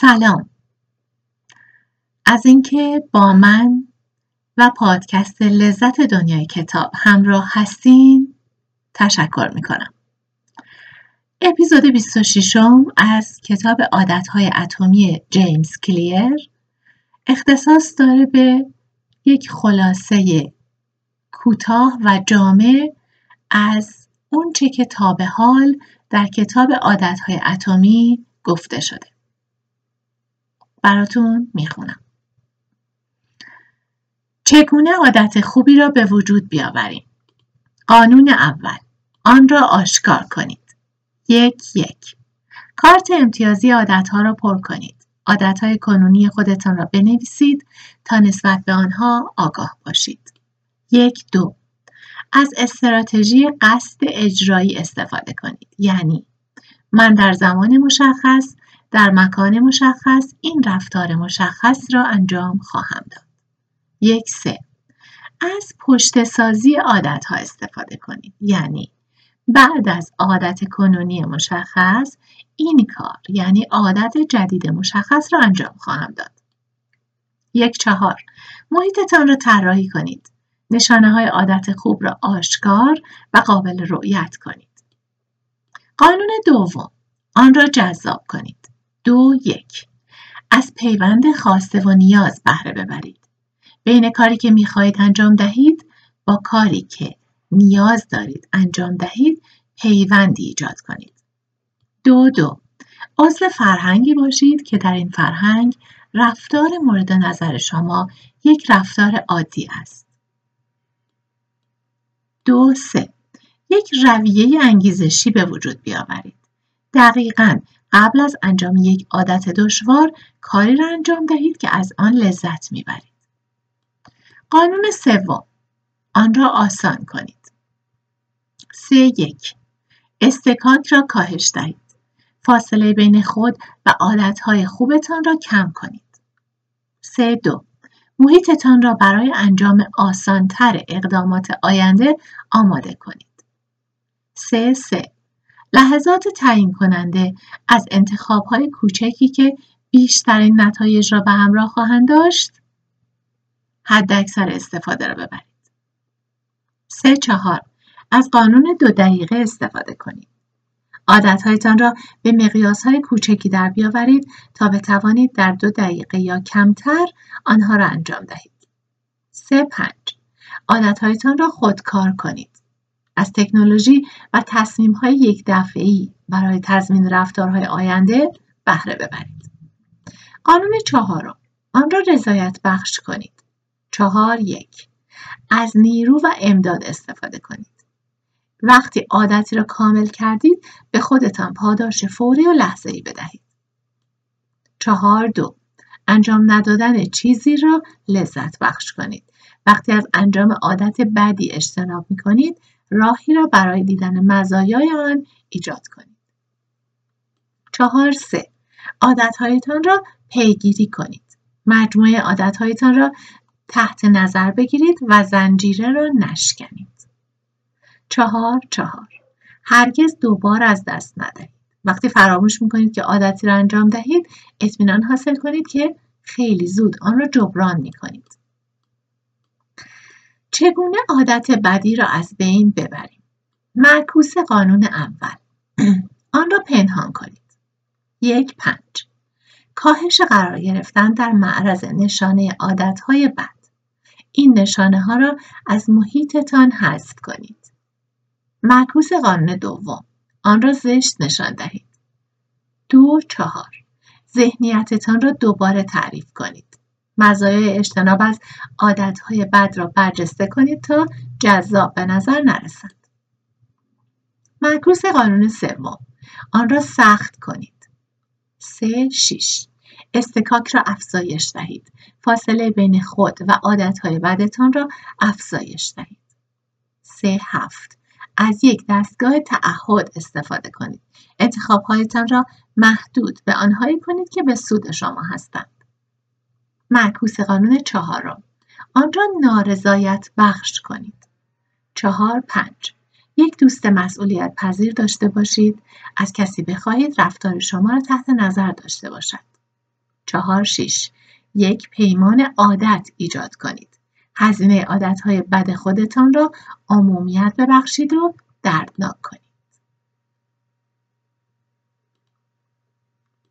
سلام. از اینکه با من و پادکست لذت دنیای کتاب همراه هستین تشکر می‌کنم. اپیزود 26 از کتاب عادتهای اتمی جیمز کلیر اختصاص داره به یک خلاصه کوتاه و جامع از اونچه که تا به حال در کتاب عادتهای اتمی گفته شده. براتون می‌خونم. چگونه عادت خوبی را به وجود بیاوریم؟ قانون اول. آن را آشکار کنید. یک یک. کارت امتیازی عادتها را پر کنید. عادتهای کنونی خودتان را بنویسید تا نسبت به آنها آگاه باشید. یک دو. از استراتژی قصد اجرایی استفاده کنید. یعنی من در زمان مشخص در مکان مشخص این رفتار مشخص را انجام خواهم داد. یک سه از پشت سازی عادت ها استفاده کنید یعنی بعد از عادت کنونی مشخص این کار یعنی عادت جدید مشخص را انجام خواهم داد. یک چهار محیطتان را طراحی کنید. نشانه های عادت خوب را آشکار و قابل رؤیت کنید. قانون دوم آن را جذاب کنید. دو یک از پیوند خواسته و نیاز بهره ببرید. بین کاری که می‌خواهید انجام دهید با کاری که نیاز دارید انجام دهید پیوندی ایجاد کنید. دو دو عضو فرهنگی باشید که در این فرهنگ رفتار مورد نظر شما یک رفتار عادی است. دو سه یک رویه انگیزشی به وجود بیاورید. دقیقا قبل از انجام یک عادت دشوار کاری را انجام دهید که از آن لذت می‌برید. قانون سوم آن را آسان کنید. سه یک استکاک را کاهش دهید. فاصله بین خود و عادتهای خوبتان را کم کنید. سه دو محیطتان را برای انجام آسانتر اقدامات آینده آماده کنید. سه سه لحظات تعیین کننده از انتخاب های کوچکی که بیشترین نتایج را به همراه خواهند داشت حد اکثر استفاده را ببرید. سه چهار از قانون دو دقیقه استفاده کنید. عادتهایتان را به مقیاس های کوچکی در بیاورید تا بتوانید در دو دقیقه یا کمتر آنها را انجام دهید. سه پنج عادتهایتان را خودکار کنید. از تکنولوژی و تصمیم‌های یک دفعی برای تضمین رفتارهای آینده بهره ببرید. قانون چهارم آن را رضایت بخش کنید. چهار یک از نیرو و امداد استفاده کنید. وقتی عادتی را کامل کردید به خودتان پاداش فوری و لحظه ای بدهید. چهار دو انجام ندادن چیزی را لذت بخش کنید. وقتی از انجام عادت بدی اجتناب می کنید راهی را برای دیدن مزایای آن ایجاد کنید. چهار سه عادتهایتان را پیگیری کنید. مجموعه عادتهایتان را تحت نظر بگیرید و زنجیره را نشکنید. چهار چهار هرگز دوبار از دست ندهید. وقتی فراموش می‌کنید که عادتی را انجام دهید اطمینان حاصل کنید که خیلی زود آن را جبران می‌کنید. چگونه عادت بدی را از بین ببریم؟ معکوس قانون اول. آن را پنهان کنید. یک پنج. کاهش قرار گرفتن در معرض نشانه عادتهای بد. این نشانه ها را از محیطتان حذف کنید. معکوس قانون دوم. آن را زشت نشان دهید. دو چهار. ذهنیتتان را دوباره تعریف کنید. مزایای اجتناب از عادتهای بد را برجسته کنید تا جذاب به نظر نرسند. معکوس قانون سوم آن را سخت کنید. سه شیش استکاک را افزایش دهید. فاصله بین خود و عادتهای بدتان را افزایش دهید. سه هفت از یک دستگاه تعهد استفاده کنید. انتخابهایتان را محدود به آنهایی کنید که به سود شما هستند. معکوس قانون چهارم. آن را نارضایت بخش کنید. چهار پنج. یک دوست مسئولیت پذیر داشته باشید. از کسی بخواهید رفتار شما را تحت نظر داشته باشد. چهار شیش یک پیمان عادت ایجاد کنید. هزینه عادتهای بد خودتان را عمومیت ببخشید و دردناک کنید.